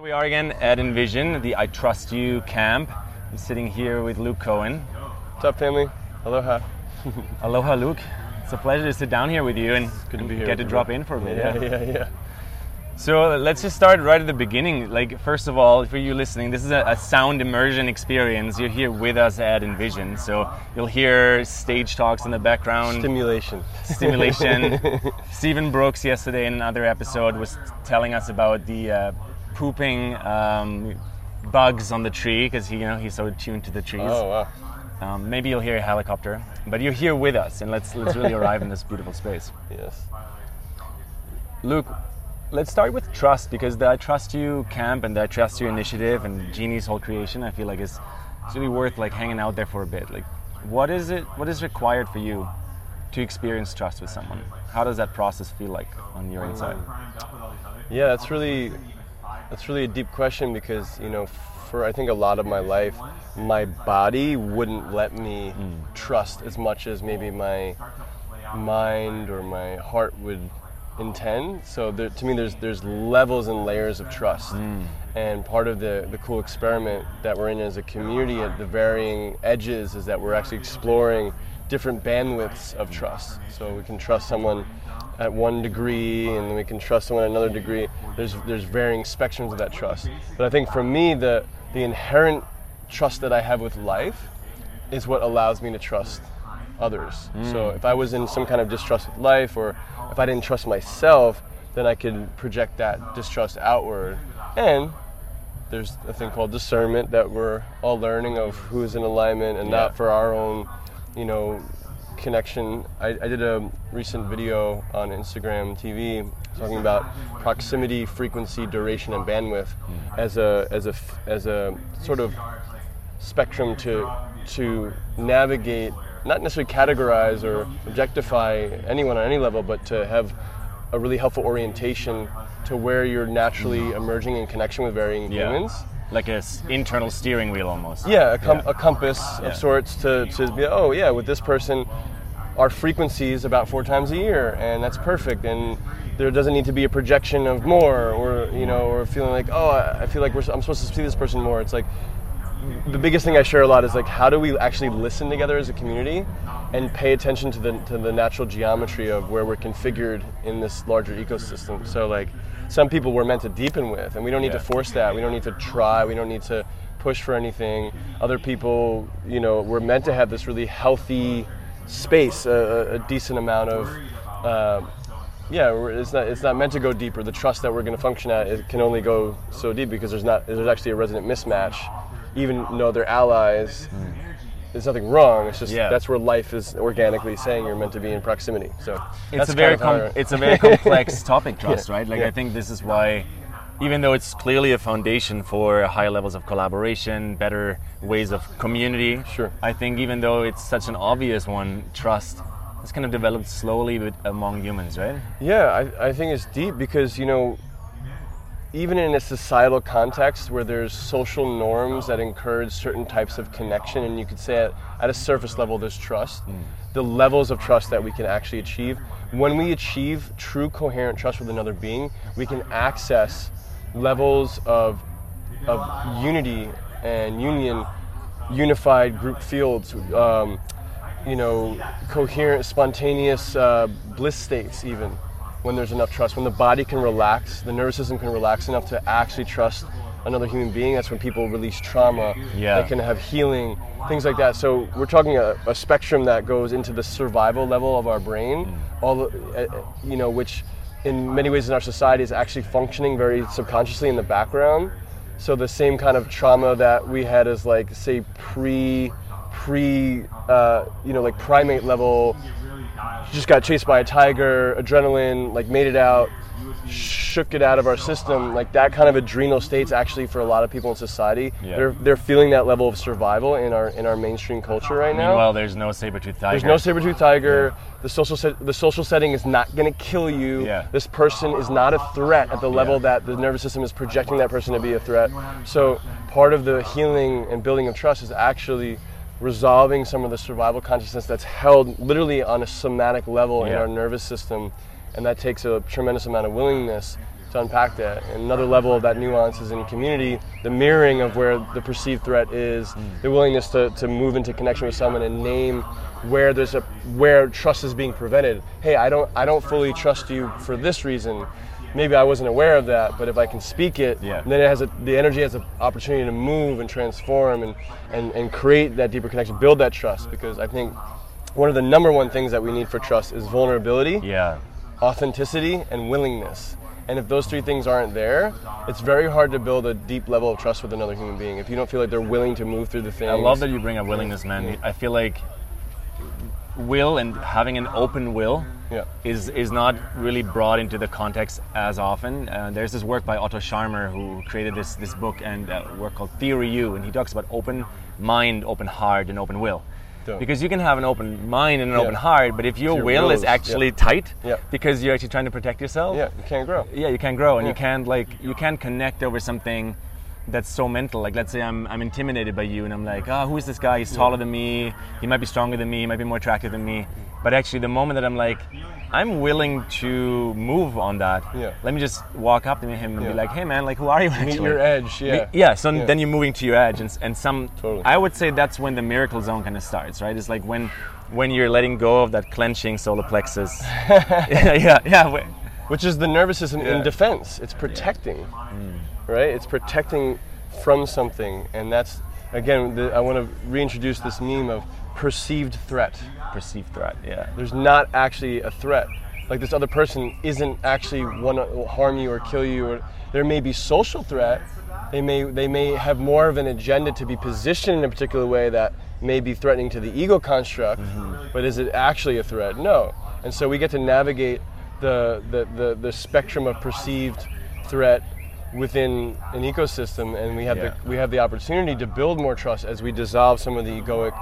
Here we are again at Envision, the I Trust You camp. I'm sitting here with Luke Kohen. What's up, family? Aloha. Aloha, Luke. It's a pleasure to sit down here with you and Good to be here. get to drop in for a bit. Yeah, yeah, yeah. So let's just start right at the beginning. Like, first of all, for you listening, this is a, a sound immersion experience. You're here with us at Envision, so you'll hear stage talks in the background. Stimulation. stimulation. Stephen Brooks yesterday in another episode was telling us about the uh, pooping um, bugs on the tree because he, you know, he's so tuned to the trees. Oh, wow. Um, maybe you'll hear a helicopter, but you're here with us, and let's let's really arrive in this beautiful space. Yes. Luke, let's start with trust because the I Trust You camp and the I Trust You initiative and Jeannie's whole creation, I feel like is it's really worth like hanging out there for a bit. Like, what is it? What is required for you to experience trust with someone? How does that process feel like on your inside? Yeah, that's really that's really a deep question because you know, for I think a lot of my life, my body wouldn't let me mm. trust as much as maybe my mind or my heart would intend. So there, to me, there's there's levels and layers of trust, mm. and part of the the cool experiment that we're in as a community at the varying edges is that we're actually exploring different bandwidths of trust. So we can trust someone at one degree, and we can trust someone at another degree. There's there's varying spectrums of that trust. But I think for me, the the inherent trust that I have with life is what allows me to trust others. So mm. if I was in some kind of distrust with life, or if I didn't trust myself, then I could project that distrust outward. And there's a thing called discernment that we're all learning of who's in alignment and Yeah. not for our own, you know, connection. I, I did a recent video on Instagram TV talking about proximity, frequency, duration, and bandwidth as a as a as a sort of spectrum to to navigate, not necessarily categorize or objectify anyone on any level, but to have a really helpful orientation to where you're naturally emerging in connection with varying Yeah. humans. Like a s- internal steering wheel almost. Yeah, a, com- Yeah. a compass Yeah. of sorts to, to be, oh yeah, with this person, our frequency is about four times a year, and that's perfect. And there doesn't need to be a projection of more, or you know, or feeling like, oh, I feel like we're, I'm supposed to see this person more. It's like the biggest thing I share a lot is like, how do we actually listen together as a community, and pay attention to the to the natural geometry of where we're configured in this larger ecosystem. So like, some people we're meant to deepen with, and we don't need Yeah. to force that. We don't need to try. We don't need to push for anything. Other people, you know, we're meant to have this really healthy space, a, a- decent amount of. Uh, yeah, it's not. It's not meant to go deeper. The trust that we're going to function at it can only go so deep because there's not. There's actually a resident mismatch, even though they're allies. There's nothing wrong. It's just. Yeah. that's where life is organically saying you're meant to be in proximity. So it's a very kind of how com- it's a very complex topic trust Yeah, right like yeah. i think this is why even though it's clearly a foundation for higher levels of collaboration better ways of community Sure. i think even though it's such an obvious one trust has kind of developed slowly with, among humans right Yeah, I, I think it's deep because, you know, even in a societal context where there's social norms that encourage certain types of connection, and you could say at, at a surface level there's trust, mm. the levels of trust that we can actually achieve, when we achieve true coherent trust with another being, we can access levels of, of unity and union, unified group fields. Um, you know, coherent, spontaneous uh, bliss states, even when there's enough trust. When the body can relax, the nervous system can relax enough to actually trust another human being. That's when people release trauma. Yeah. They can have healing, things like that. So we're talking a, a spectrum that goes into the survival level of our brain, all the, uh, you know, which in many ways in our society is actually functioning very subconsciously in the background. So the same kind of trauma that we had as like say pre pre uh, you know like primate level just got chased by a tiger adrenaline like made it out shook it out of our system like that kind of adrenal states actually for a lot of people in society Yeah. they're they're feeling that level of survival in our in our mainstream culture right now meanwhile there's no saber-tooth tiger there's no saber-tooth tiger. The social set, the social setting is not going to kill you. Yeah. This person is not a threat at the level Yeah. that the nervous system is projecting that person to be a threat. So part of the healing and building of trust is actually resolving some of the survival consciousness that's held literally on a somatic level in our nervous system, and that takes a tremendous amount of willingness. to unpack that. And another level of that nuance is in community, the mirroring of where the perceived threat is, Mm. the willingness to, to move into connection with someone and name where there's a where trust is being prevented. Hey, I don't I don't fully trust you for this reason. Maybe I wasn't aware of that, but if I can speak it, Yeah. then it has a, the energy has an opportunity to move and transform and, and, and create that deeper connection, build that trust. Because I think one of the number one things that we need for trust is vulnerability Yeah. authenticity and willingness. And if those three things aren't there, it's very hard to build a deep level of trust with another human being. If you don't feel like they're willing to move through the things. I love that you bring up willingness, man. I feel like will and having an open will Yeah. is is not really brought into the context as often. Uh, there's this work by Otto Scharmer who created this this book and uh, work called Theory U, and he talks about open mind, open heart, and open will. Because you can have an open mind and an Yeah. open heart, but if your your will is is- actually yeah. tight, Yeah. because you're actually trying to protect yourself, Yeah, you can't grow. yeah, you can't grow and you can't like you can't connect over something that's so mental. Like let's say I'm I'm intimidated by you and I'm like, oh, who is this guy? He's taller than me. He might be stronger than me. He might be more attractive than me. But actually, the moment that I'm like, I'm willing to move on that. Yeah. Let me just walk up to him and Yeah. be like, hey man, like who are you actually? Meet your edge, yeah. Yeah. So Yeah. then you're moving to your edge, and, and some. Totally. I would say that's when the miracle zone kind of starts, right? It's like when when you're letting go of that clenching solar plexus. yeah, yeah, yeah. Which is the nervous system in defense. It's protecting, mm. Right? It's protecting from something. And that's, again, the, I want to reintroduce this meme of perceived threat. Perceived threat. Yeah. there's not actually a threat. Like this other person isn't actually want to harm you or kill you. Or there may be social threat. They may they may have more of an agenda to be positioned in a particular way that may be threatening to the ego construct. Mm-hmm. But is it actually a threat? No. And so we get to navigate the the, the, the spectrum of perceived threat within an ecosystem, and we have Yeah. the we have the opportunity to build more trust as we dissolve some of the egoic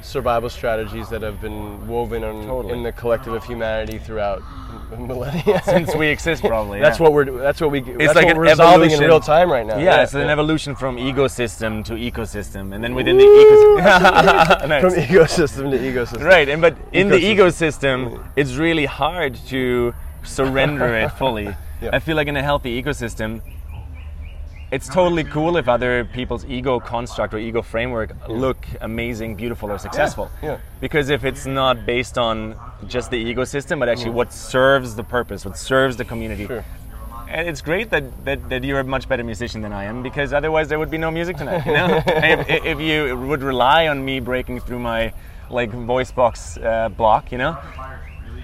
survival strategies that have been woven on, Totally. in the collective of humanity throughout millennia. Since we exist, probably. that's what we're that's what we that's like we're resolving in real time right now. Yeah, it's an evolution from ecosystem to ecosystem, and then within the ecosystem, Nice. from ecosystem to ecosystem. right, and but in the Ecosystem. ecosystem, it's really hard to surrender it fully. Yeah. I feel like in a healthy ecosystem, it's totally cool if other people's ego construct or ego framework look amazing, beautiful, or successful. yeah. Because if it's not based on just the ecosystem, but actually what serves the purpose, what serves the community. Sure. And it's great that, that, that you're a much better musician than I am because otherwise there would be no music tonight. You know? if, if you would rely on me breaking through my like voice box uh, block, you know?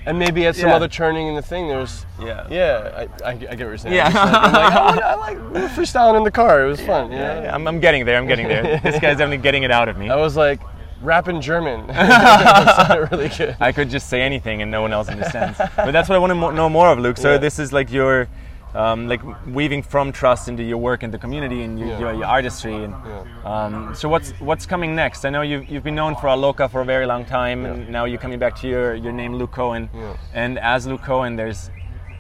And maybe at some Yeah. other turning in the thing, there's Yeah. yeah, I, I, I get what you're saying. Yeah. I'm like, I'm like, oh, yeah, I like freestyling in the car. It was fun. you know? Yeah, I'm, I'm getting there. I'm getting there. this guy's definitely getting it out of me. I was like rapping German. it really good. I could just say anything and no one else understands. but that's what I want to mo- know more of, Luke. So Yeah. this is like your, um, like weaving from trust into your work in the community and your, Yeah. your, your artistry. And um, so what's what's coming next? I know you've, you've been known for Aloka for a very long time, and now you're coming back to your, your name, Luke Kohen. And as Luke Kohen, there's,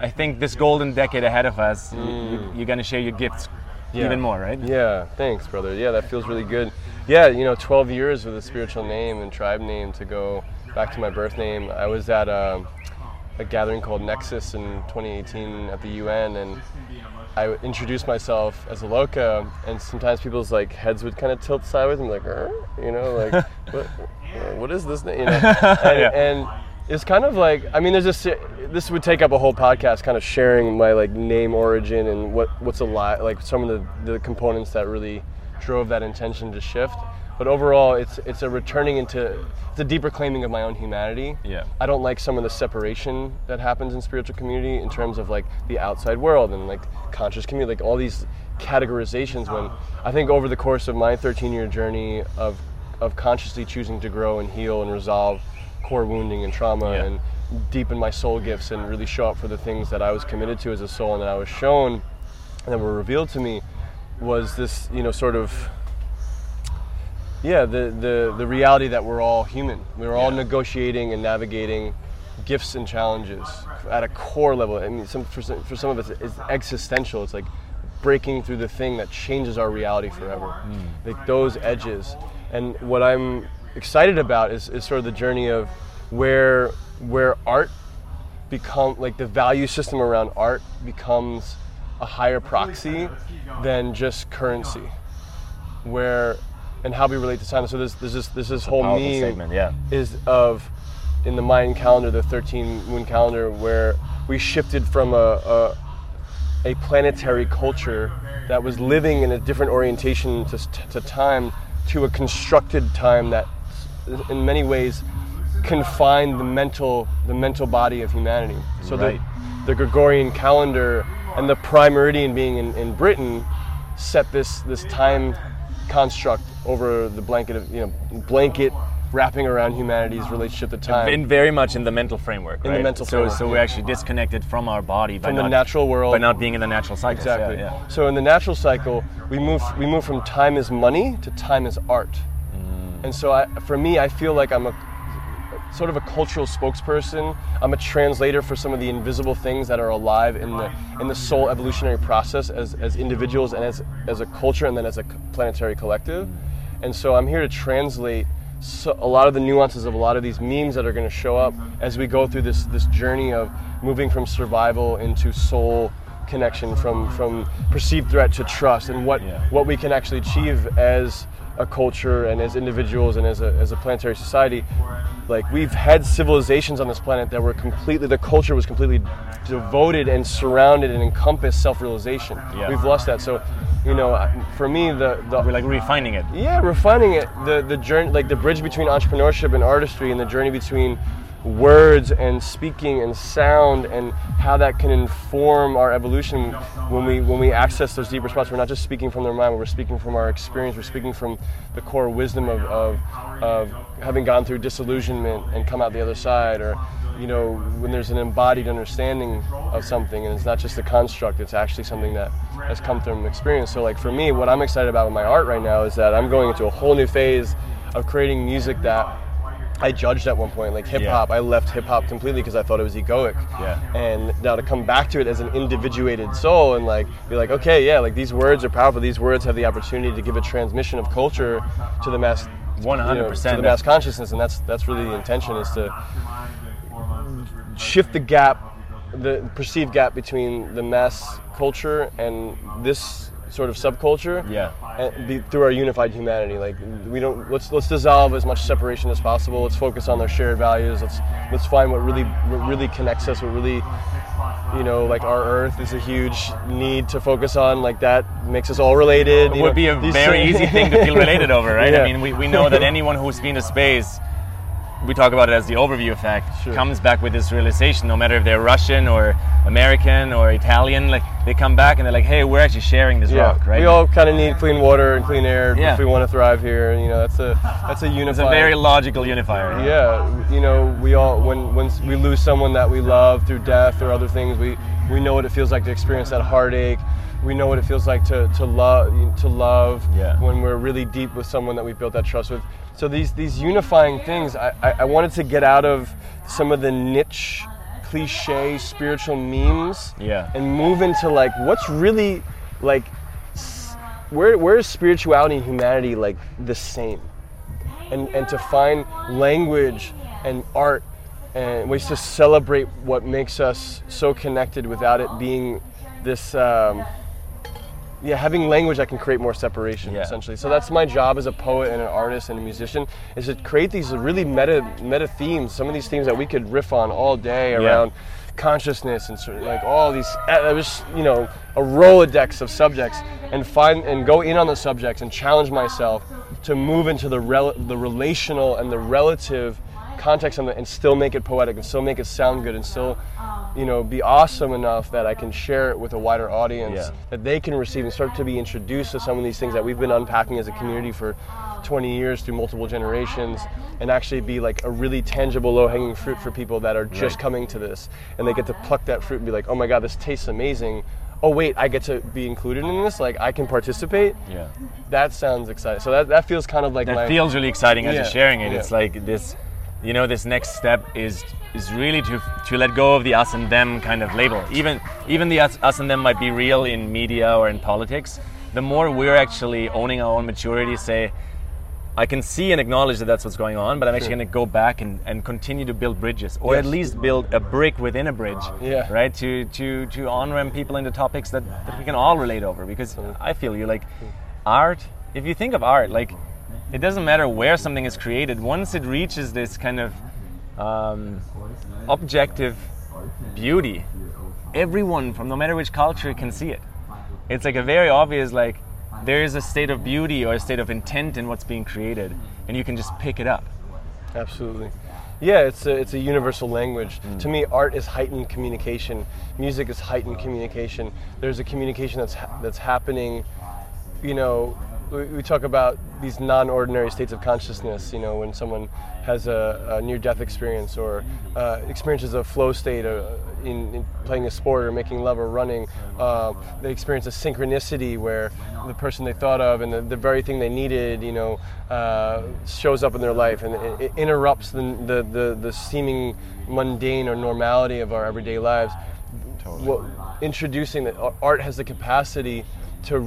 I think this golden decade ahead of us. You, you, you're gonna share your gifts Mm. Yeah. even more, right? Yeah, thanks, brother. Yeah, that feels really good. Yeah, you know, 12 years with a spiritual name and tribe name to go back to my birth name. I was at a, a gathering called Nexus in 2018 at the UN, and I introduced myself as Aloka, and sometimes people's like heads would kind of tilt sideways and like, "Er?" you know, like, what, what is this name? You know, and, Yeah. and it's kind of like I mean, there's this. This would take up a whole podcast, kind of sharing my like name origin and what what's a lot, like some of the, the components that really drove that intention to shift. But overall, it's it's a returning into it's a deeper claiming of my own humanity. Yeah. I don't like some of the separation that happens in spiritual community in terms of like the outside world and like conscious community, like all these categorizations. When I think over the course of my 13 year journey of of consciously choosing to grow and heal and resolve core wounding and trauma Yeah. and deepen my soul gifts and really show up for the things that I was committed to as a soul and that I was shown and that were revealed to me was this, you know, sort of yeah, the, the, the reality that we're all human. We're all Yeah. negotiating and navigating gifts and challenges at a core level. I mean, some, for, some, for some of us, it's existential. It's like breaking through the thing that changes our reality forever. Hmm. Like those edges. And what I'm excited about is, is sort of the journey of where where art become like the value system around art becomes a higher proxy than just currency. Where and how we relate to time. So there's, there's this there's this whole meme statement, yeah. is of in the Mayan calendar, the 13 moon calendar, where we shifted from a, a, a planetary culture that was living in a different orientation to, to time to a constructed time that, in many ways, confined the mental the mental body of humanity. So Right. the, the Gregorian calendar and the prime meridian being in, in Britain set this this time construct over the blanket of you know blanket wrapping around humanity's relationship to time. in very much in the mental framework, In the mental so, framework, so we're actually disconnected from our body by From the not, natural world. by not being in the natural cycle. Exactly. Yeah, yeah. So in the natural cycle, we move we move from time is money to time is art. Mm. And so I, for me, I feel like I'm a sort of a cultural spokesperson. I'm a translator for some of the invisible things that are alive in the in the soul evolutionary process as, as individuals and as as a culture and then as a planetary collective. And so I'm here to translate so, a lot of the nuances of a lot of these memes that are going to show up as we go through this this journey of moving from survival into soul connection from from perceived threat to trust and what Yeah. what we can actually achieve as a culture and as individuals and as a, as a planetary society like we've had civilizations on this planet that were completely the culture was completely devoted and surrounded and encompassed self-realization Yeah. we've lost that so you know for me the, the We're like refining it. yeah, refining it. The the journey, like the bridge between entrepreneurship and artistry, and the journey between words and speaking and sound, and how that can inform our evolution when we when we access those deeper spots. We're not just speaking from their mind, we're speaking from our experience. We're speaking from the core wisdom of of, of having gone through disillusionment and come out the other side, or you know, when there's an embodied understanding of something, and it's not just a construct; it's actually something that has come from experience. So, like for me, what I'm excited about with my art right now is that I'm going into a whole new phase of creating music that I judged at one point, like hip hop. I left hip hop completely because I thought it was egoic. Yeah. And now to come back to it as an individuated soul and like be like, okay, yeah, like these words are powerful. These words have the opportunity to give a transmission of culture to the mass. 100%. to the mass consciousness, and that's that's really the intention is to shift the gap, the perceived gap between the mass culture and this sort of subculture. Yeah. And be, through our unified humanity, like we don't let's let's dissolve as much separation as possible. Let's focus on their shared values. Let's let's find what really what really connects us. What really you know, like our Earth is a huge need to focus on. Like that makes us all related. It would know, be a very things- easy thing to feel related over, right? Yeah. I mean, we, we know that anyone who's been to space, we talk about it as the overview effect, Sure. comes back with this realization, no matter if they're Russian or American or Italian, like they come back and they're like, hey, we're actually sharing this Yeah, rock, right? we all kind of need clean water and clean air Yeah. if we want to thrive here. You know, that's a that's a unified. it's a very logical unifier. yeah you know we all when when we lose someone that we love through death or other things we we know what it feels like to experience that heartache we know what it feels like to, to love to love Yeah. when we're really deep with someone that we built that trust with so these these unifying things I, I, I wanted to get out of some of the niche cliche spiritual memes Yeah. and move into like what's really like where where is spirituality and humanity like the same and, and to find language and art and ways to celebrate what makes us so connected without it being this um, yeah having language that can create more separation Yeah. essentially so that's my job as a poet and an artist and a musician is to create these really meta meta themes some of these themes that we could riff on all day around consciousness and sort of like all these eh, it was you know a rolodex of subjects and find and go in on the subjects and challenge myself to move into the rel- the relational and the relative context and still make it poetic and still make it sound good and still you know be awesome enough that I can share it with a wider audience Yeah. that they can receive and start to be introduced to some of these things that we've been unpacking as a community for 20 years through multiple generations and actually be like a really tangible low-hanging fruit for people that are just Right. coming to this and they get to pluck that fruit and be like oh my god this tastes amazing oh wait i get to be included in this like i can participate Yeah. that sounds exciting so that, that feels kind of like that my feels really exciting as Yeah, you're sharing it. yeah. It's like this, you know, this next step is is really to to let go of the us and them kind of label. Even even the us, us and them might be real in media or in politics. The more we're actually owning our own maturity, say, I can see and acknowledge that that's what's going on, but I'm actually Sure. going to go back and, and continue to build bridges, or at least build a brick within a bridge, Yeah. right? To to to on ramp people into topics that, that we can all relate over. Because I feel you like art. If you think of art, like it doesn't matter where something is created. Once it reaches this kind of um, objective beauty, everyone from no matter which culture can see it. It's like a very obvious like there is a state of beauty or a state of intent in what's being created, and you can just pick it up. Absolutely. Yeah, it's a, it's a universal language. Mm. To me, art is heightened communication. Music is heightened communication. There's a communication that's ha- that's happening. You know, we, talk about these non-ordinary states of consciousness. You know, when someone has a, a near-death experience or uh, experiences a flow state uh, in, in playing a sport or making love or running, uh, they experience a synchronicity where the person they thought of and the, the very thing they needed, you know, uh, shows up in their life and it, it interrupts the, the, the, the seeming mundane or normality of our everyday lives. What, introducing that art has the capacity to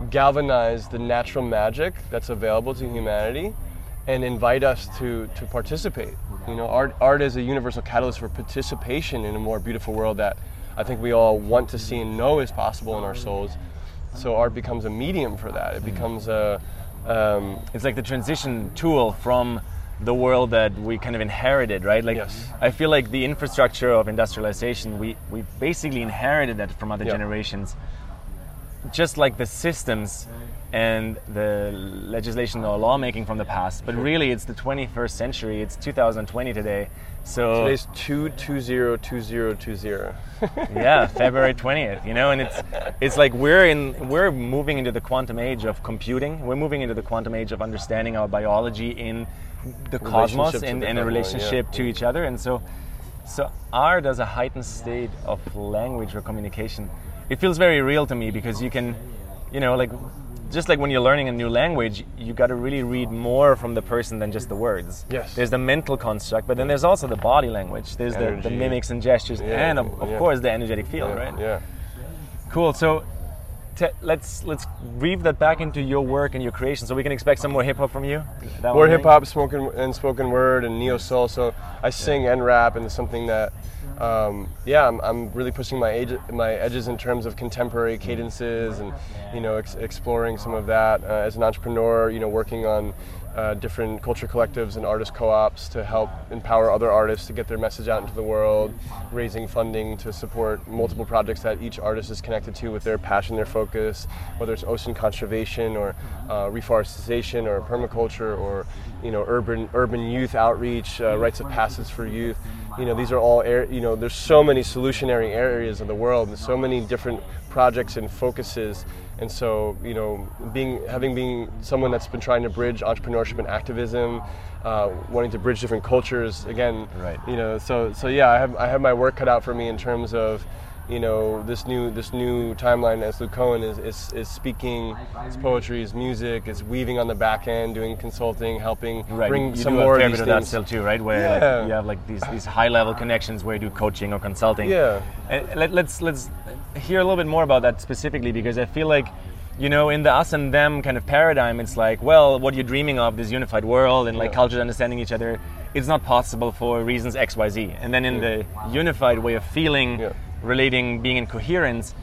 re-galvanize the natural magic that's available to humanity and invite us to, to participate. You know, art, art is a universal catalyst for participation in a more beautiful world that I think we all want to see and know is possible in our souls. So art becomes a medium for that. It becomes a um, It's like the transition tool from the world that we kind of inherited, right? Like Yes. I feel like the infrastructure of industrialization, we we basically inherited that from other Yeah. generations. Just like the systems and the legislation or lawmaking from the past, but really it's the 21st century. It's 2020 today, so today's two two zero two zero two zero. yeah, February 20th, you know, and it's it's like we're in we're moving into the quantum age of computing. We're moving into the quantum age of understanding our biology in the cosmos and, and a relationship yeah. to each other. And so so art as a heightened state of language or communication, it feels very real to me because you can, you know, like just like when you're learning a new language, you got to really read more from the person than just the words. Yes. There's the mental construct, but then there's also the body language. There's the, the mimics and gestures, Yeah, and of, of yeah. course the energetic field, yeah, right? Yeah. Cool. So te- let's let's weave that back into your work and your creation, so we can expect some more hip hop from you. That More hip hop, spoken and spoken word, and neo soul. So I sing and rap, and it's something that, um, yeah, I'm, I'm really pushing my age, my edges in terms of contemporary cadences, and you know, ex- exploring some of that uh, as an entrepreneur. You know, working on uh, different culture collectives and artist co-ops to help empower other artists to get their message out into the world, raising funding to support multiple projects that each artist is connected to with their passion, their focus, whether it's ocean conservation or uh, reforestation or permaculture or you know urban urban youth outreach, uh, rites of passage for youth. You know, these are all ar- you know. There's so many solutionary areas of the world, and so many different projects and focuses. And so, you know, being having been someone that's been trying to bridge entrepreneurship and activism, uh, wanting to bridge different cultures, again, Right. you know, so so yeah, I have I have my work cut out for me in terms of, you know, this new this new timeline as Luke Kohen is, is, is speaking, his poetry, his music, is weaving on the back end, doing consulting, helping Right. bring you some do more a fair of bit of that still too, right? Where Yeah. like, you have like these these high level connections where you do coaching or consulting. Yeah. And let, let's let's hear a little bit more about that specifically because I feel like you know in the us and them kind of paradigm it's like well what you're dreaming of this unified world and like Yeah. cultures understanding each other it's not possible for reasons xyz and then in the unified way of feeling Yeah. Relating being in coherence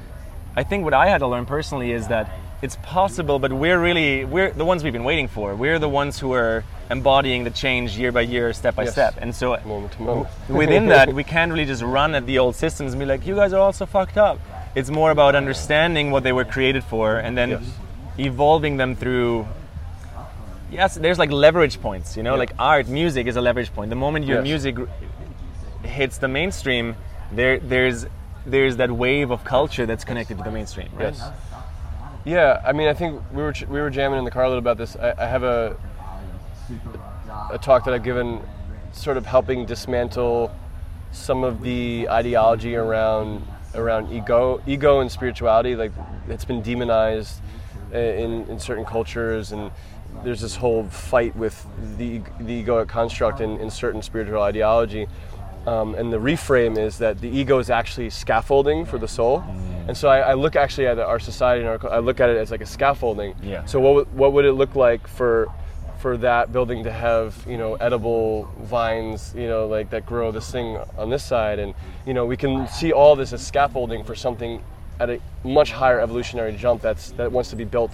i think what i had to learn personally is that it's possible but we're really we're the ones we've been waiting for we're the ones who are embodying the change year by year step by Yes. step and so Moment to moment. within that, we can't really just run at the old systems and be like, you guys are all so fucked up. It's more about understanding what they were created for and then Yes. evolving them through. Yes, there's like leverage points, you know, Yeah. like art, music is a leverage point. The moment your Yes. music hits the mainstream, there, there's, there's that wave of culture that's connected to the mainstream, right? Yes. Yeah, I mean, I think we were we were jamming in the car a little about this. I, I have a a talk that I've given, sort of helping dismantle some of the ideology around around ego, ego and spirituality. Like it's been demonized uh, in in certain cultures, and there's this whole fight with the the egoic construct in, in certain spiritual ideology. Um, and the reframe is that the ego is actually scaffolding for the soul. And so I, I look actually at our society and our, I look at it as like a scaffolding. Yeah. So what, would- what would it look like for for that building to have you know edible vines you know like that grow this thing on this side and you know we can see all this as scaffolding for something at a much higher evolutionary jump that's that wants to be built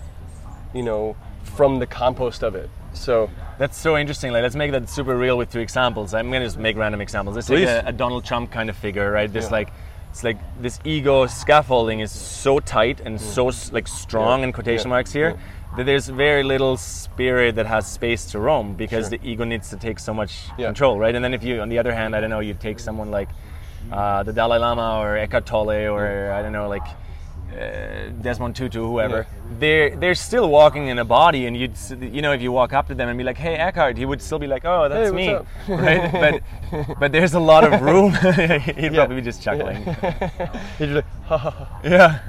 you know from the compost of it so That's so interesting. Like, let's make that super real with two examples. I'm gonna just make random examples. Let's take a, a Donald Trump kind of figure, right? This Yeah. like, it's like this ego scaffolding is so tight and so like strong Yeah. in quotation Yeah. marks here that there's very little spirit that has space to roam because Sure. the ego needs to take so much control, right? And then if you, on the other hand, I don't know, you take someone like uh, the Dalai Lama or Eckhart Tolle or I don't know, like uh, Desmond Tutu, whoever, they're they're still walking in a body, and you'd you know if you walk up to them and be like, "Hey, Eckhart," he would still be like, "Oh, that's Hey, me," right? But but there's a lot of room. He'd probably be just chuckling. He's like, ha ha ha. Yeah.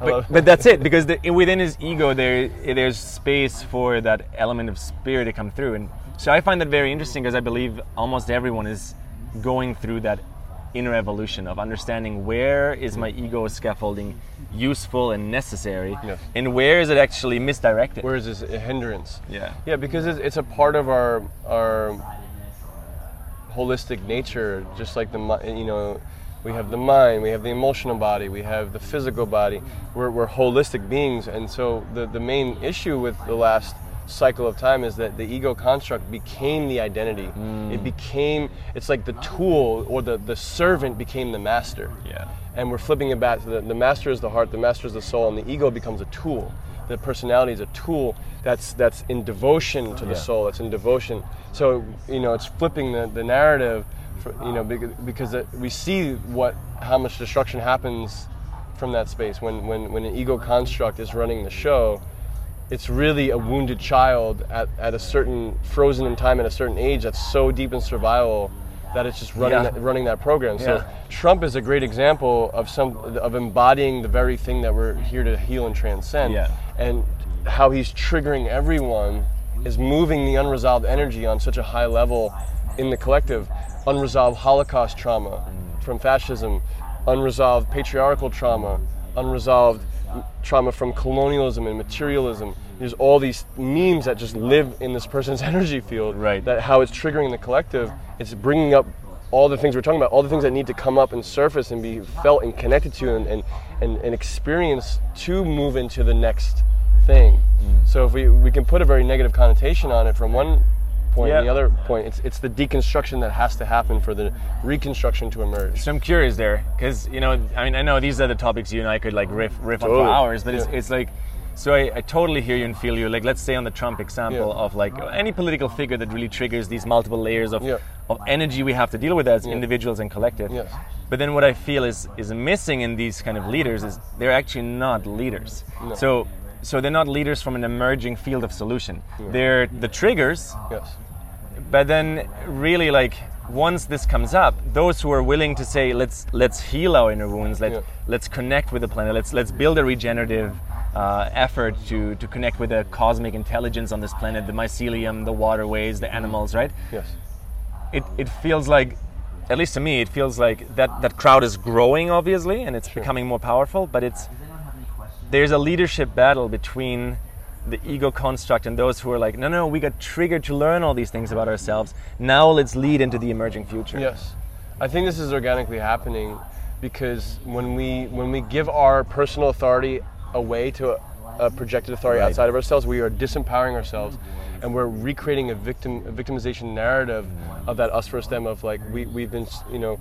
But, but that's it because the, within his ego there there's space for that element of spirit to come through and so i find that very interesting because i believe almost everyone is going through that inner evolution of understanding where is my ego scaffolding useful and necessary Yes. and where is it actually misdirected Where is this a hindrance? yeah Yeah, because it's, it's a part of our our holistic nature. Just like the you know, we have the mind, we have the emotional body, we have the physical body. We're, we're holistic beings, and so the the main issue with the last cycle of time is that the ego construct became the identity. Mm. It became it's like the tool or the the servant became the master yeah and we're flipping it back to the, the master is the heart, the master is the soul, and the ego becomes a tool. The personality is a tool that's that's in devotion to the Yeah. soul. That's in devotion. So you know, it's flipping the, the narrative. For, you know, because, because we see what how much destruction happens from that space when when when an ego construct is running the show. It's really a wounded child at, at a certain frozen in time at a certain age that's so deep in survival that it's just running Yeah. that, running that program. So Yeah. Trump is a great example of some of embodying the very thing that we're here to heal and transcend. Yeah. And how he's triggering everyone is moving the unresolved energy on such a high level in the collective. Unresolved Holocaust trauma from fascism, unresolved patriarchal trauma, unresolved trauma from colonialism and materialism. There's all these memes that just live in this person's energy field. Right. That how it's triggering the collective. It's bringing up all the things we're talking about, all the things that need to come up and surface and be felt and connected to and, and, and, and experienced to move into the next thing. Mm. So if we, we can put a very negative connotation on it from one point and the other point, it's, it's the deconstruction that has to happen for the reconstruction to emerge. So I'm curious there, because you know, I mean, I know these are the topics you and I could like riff riff on for hours, but it's, Yeah. it's like, so I, I totally hear you and feel you. Like, let's say on the Trump example Yeah. of like any political figure that really triggers these multiple layers of Yeah. of energy we have to deal with as individuals and collective. Yes. But then what I feel is is missing in these kind of leaders is they're actually not leaders. No. So. So they're not leaders from an emerging field of solution. They're the triggers Yes. But then really like once this comes up those who are willing to say let's let's heal our inner wounds let, Yeah. let's connect with the planet let's let's build a regenerative uh, effort to to connect with the cosmic intelligence on this planet the mycelium the waterways the animals right Yes. it, it feels like at least to me it feels like that that crowd is growing obviously and it's becoming more powerful but it's there's a leadership battle between the ego construct and those who are like no no we got triggered to learn all these things about ourselves. Now let's lead into the emerging future. Yes, I think this is organically happening because when we when we give our personal authority away to a, a projected authority Right. outside of ourselves, we are disempowering ourselves, and we're recreating a victim a victimization narrative of that us versus them of like we we've been you know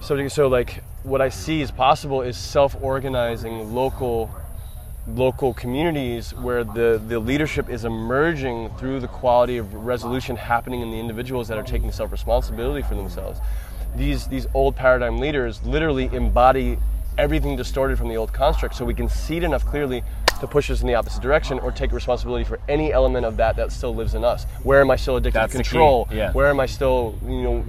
so so like what I see is possible is self-organizing local local communities where the, the leadership is emerging through the quality of resolution happening in the individuals that are taking self responsibility for themselves. These, these old paradigm leaders literally embody everything distorted from the old construct so we can see it enough clearly to push us in the opposite direction or take responsibility for any element of that that still lives in us. Where am I still addicted That's to control? yeah. Where am I still, you know,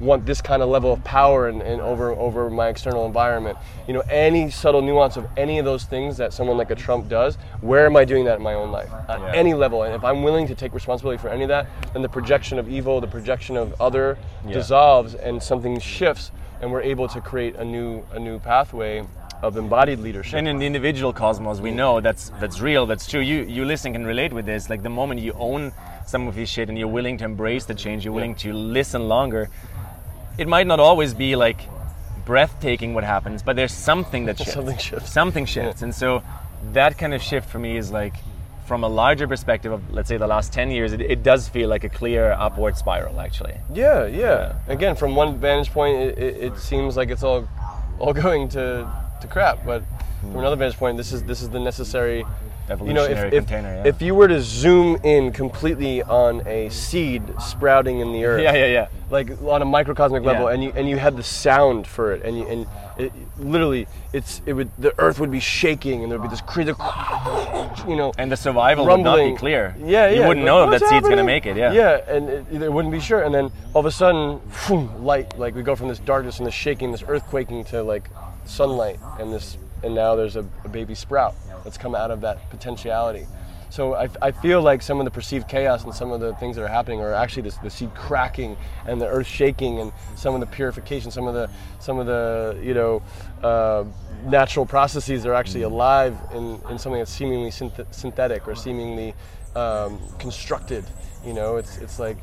want this kind of level of power and, and over over my external environment? You know, any subtle nuance of any of those things that someone like a Trump does, where am I doing that in my own life? At Yeah. any level. And if I'm willing to take responsibility for any of that, then the projection of evil, the projection of other Yeah. dissolves and something shifts and we're able to create a new a new pathway of embodied leadership. and in the individual cosmos we know that's that's real that's true you you listening can relate with this like the moment you own some of this shit and you're willing to embrace the change, you're willing to listen longer, it might not always be like breathtaking what happens, but there's something that shifts. Something shifts. Something shifts. And so that kind of shift for me is like from a larger perspective of let's say the last 10 years it, it does feel like a clear upward spiral actually Yeah, yeah. Again, from one vantage point, it, it, it seems like it's all all going to, to crap. But from another vantage point, this is this is the necessary. You know, if, Evolutionary if, container, yeah. if you were to zoom in completely on a seed sprouting in the earth, yeah yeah yeah like on a microcosmic level, Yeah. and you and you had the sound for it, and you, and it, literally, it's it would the earth would be shaking, and there'd be this crazy, you know, and the survival would not be clear Yeah, yeah. you wouldn't know if "What's that seed's gonna make it yeah Yeah, and it, it wouldn't be sure. And then all of a sudden, light. Like we go from this darkness and this shaking, this earthquaking to like sunlight, and this, and now there's a, a baby sprout that's come out of that potentiality. So I, I feel like some of the perceived chaos and some of the things that are happening are actually this, the seed cracking and the earth shaking and some of the purification, some of the some of the you know uh, natural processes are actually alive in, in something that's seemingly synth- synthetic or seemingly um, constructed. You know, it's it's like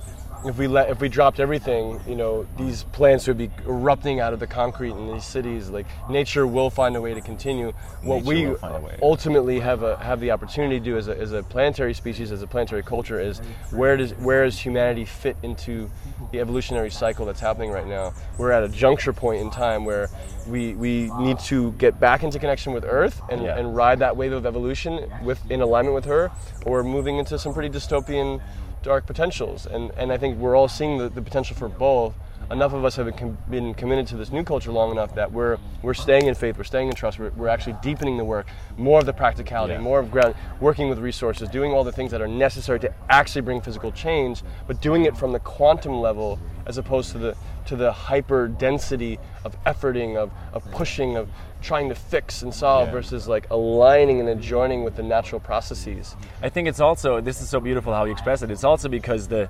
if we let if we dropped everything, you know, these plants would be erupting out of the concrete in these cities. Like nature will find a way to continue. What Nature we will find a way. ultimately have a have the opportunity to do as a, as a planetary species, as a planetary culture, is where does where does humanity fit into the evolutionary cycle that's happening right now? We're at a juncture point in time where we we need to get back into connection with Earth and, Yeah. and ride that wave of evolution with in alignment with her, or moving into some pretty dystopian dark potentials. And and I think we're all seeing the, the potential for both. Enough of us have been, committed to this new culture long enough that we're we're staying in faith, we're staying in trust, we're, we're actually deepening the work, more of the practicality, Yeah. more of ground, working with resources, doing all the things that are necessary to actually bring physical change, but doing it from the quantum level as opposed to the to the hyper density of efforting, of, of pushing, of trying to fix and solve Yeah. versus like aligning and adjoining with the natural processes. I think it's also this is so beautiful how you express it. It's also because the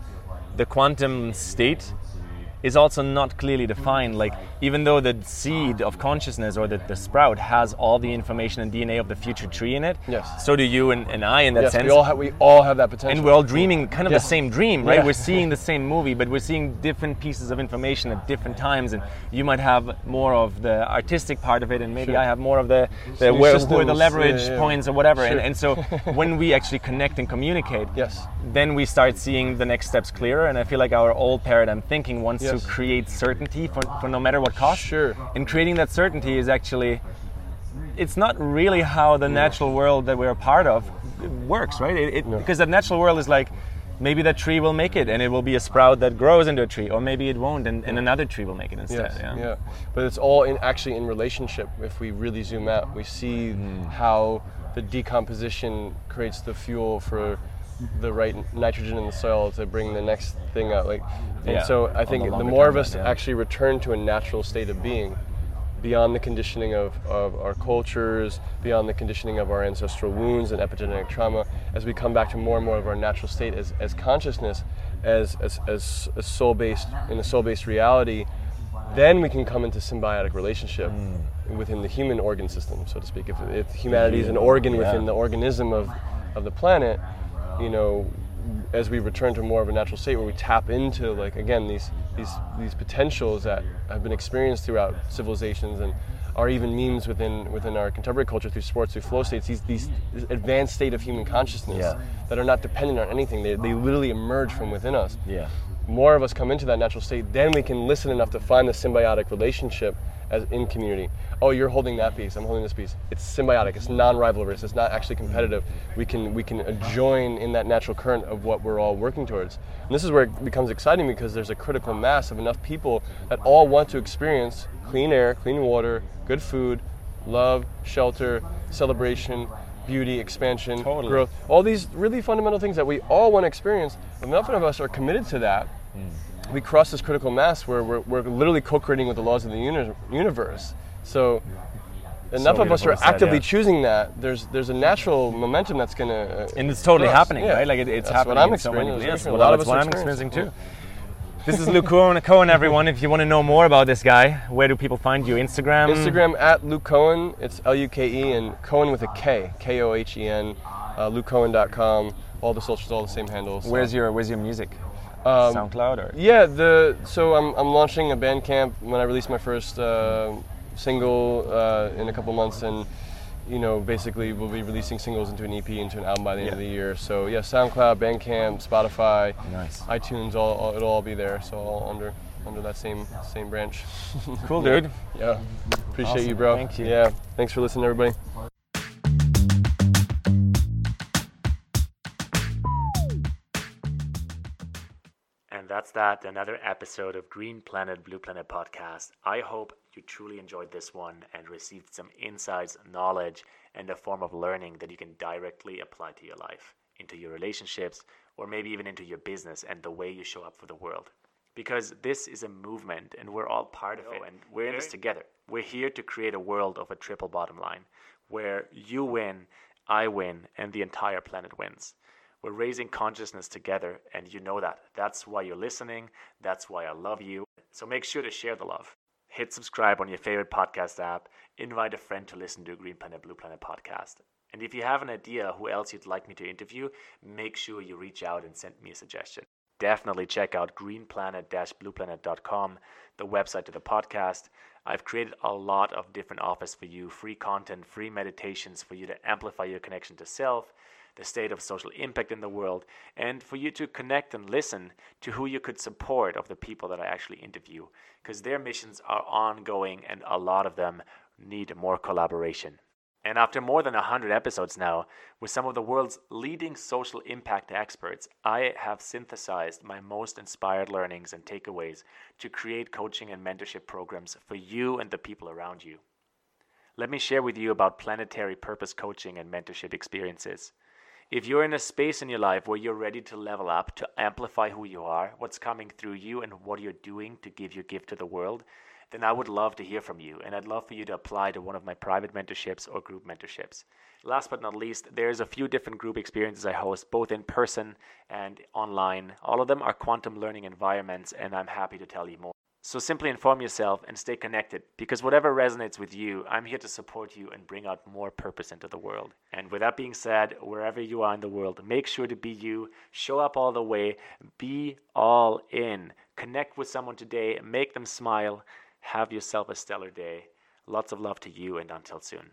the quantum state is also not clearly defined. Like even though the seed of consciousness or the, the sprout has all the information and DNA of the future tree in it, Yes. so do you and, and I in that yes, sense. we all have we all have that potential. and we're all dreaming kind of Yes. the same dream, right? Yeah. We're seeing the same movie, but we're seeing different pieces of information at different times. And you might have more of the artistic part of it, and maybe Sure. I have more of the, the where, who are the leverage yeah, yeah. points or whatever. And, Sure. and so when we actually connect and communicate, Yes. then we start seeing the next steps clearer. And I feel like our old paradigm thinking wants Yes. to create certainty for, for no matter what cost. Sure. And creating that certainty is actually it's not really how the natural world that we're a part of works, right? It, it, Because the natural world is like maybe that tree will make it and it will be a sprout that grows into a tree, or maybe it won't and, and another tree will make it instead. Yes, yeah. yeah. But it's all in actually in relationship. If we really zoom out, we see Mm. how the decomposition creates the fuel for the right nitrogen in the soil to bring the next thing out. Like, and Yeah, so I think the the, more of us yeah. actually return to a natural state of being, beyond the conditioning of, of our cultures, beyond the conditioning of our ancestral wounds and epigenetic trauma, as we come back to more and more of our natural state as, as consciousness, as, as, as, as soul based, in a soul based reality, then we can come into symbiotic relationship Hmm. within the human organ system, so to speak. If, if humanity is an organ Yeah. within the organism of, of the planet, you know, as we return to more of a natural state where we tap into like again these these these potentials that have been experienced throughout civilizations and are even memes within within our contemporary culture through sports through flow states these these advanced state of human consciousness Yeah. that are not dependent on anything they, they literally emerge from within us Yeah. more of us come into that natural state, then we can listen enough to find the symbiotic relationship as in community. Oh, you're holding that piece. I'm holding this piece. It's symbiotic. It's non-rivalrous. It's not actually competitive. We can we can join in that natural current of what we're all working towards. And this is where it becomes exciting because there's a critical mass of enough people that all want to experience clean air, clean water, good food, love, shelter, celebration, beauty, expansion, Totally. growth all these really fundamental things that we all want to experience. Enough of us are committed to that. Mm. We cross this critical mass where we're, we're literally co-creating with the laws of the uni- universe. So enough of us are actively yeah. choosing that. There's there's a natural momentum that's gonna. Uh, And it's totally happening, Yeah. right? Like it, it's That's happening what I'm in so many experiencing. yes, A lot of us what I'm experiencing too. experiencing This is Luke Kohen, Kohen, everyone. If you want to know more about this guy, where do people find you? Instagram? Instagram at Luke Kohen. It's L U K E and Kohen with a K, K O H E N. Uh, LukeKohen.com. All the socials, all the same handles. so. Where's your Where's your music? Um, SoundCloud or? Yeah, the so I'm, I'm launching a Bandcamp when I release my first uh, single uh, in a couple months, and you know basically we'll be releasing singles into an EP, into an album by the end of the year. So yeah, SoundCloud, Bandcamp, Spotify, Nice. iTunes, all, all it'll all be there. So all under under that same same branch. Cool, dude. yeah, appreciate you, bro. Thank you. Yeah, thanks for listening, everybody. That's that, another episode of Green Planet, Blue Planet podcast. I hope you truly enjoyed this one and received some insights, knowledge, and a form of learning that you can directly apply to your life, into your relationships, or maybe even into your business and the way you show up for the world. Because this is a movement and we're all part of it and we're in this together. We're here to create a world of a triple bottom line where you win, I win, and the entire planet wins. We're raising consciousness together, and you know that. That's why you're listening. That's why I love you. So make sure to share the love. Hit subscribe on your favorite podcast app. Invite a friend to listen to Green Planet Blue Planet podcast. And if you have an idea who else you'd like me to interview, make sure you reach out and send me a suggestion. Definitely check out greenplanet-blueplanet.com, the website to the podcast. I've created a lot of different offers for you, free content, free meditations for you to amplify your connection to self, the state of social impact in the world, and for you to connect and listen to who you could support of the people that I actually interview, because their missions are ongoing and a lot of them need more collaboration. And after more than 100 episodes now, with some of the world's leading social impact experts, I have synthesized my most inspired learnings and takeaways to create coaching and mentorship programs for you and the people around you. Let me share with you about planetary purpose coaching and mentorship experiences. If you're in a space in your life where you're ready to level up, to amplify who you are, what's coming through you, and what you're doing to give your gift to the world, then I would love to hear from you. And I'd love for you to apply to one of my private mentorships or group mentorships. Last but not least, there's a few different group experiences I host, both in person and online. All of them are quantum learning environments, and I'm happy to tell you more. So simply inform yourself and stay connected because whatever resonates with you, I'm here to support you and bring out more purpose into the world. And with that being said, wherever you are in the world, make sure to be you, show up all the way, be all in. Connect with someone today, make them smile, have yourself a stellar day. Lots of love to you, and until soon.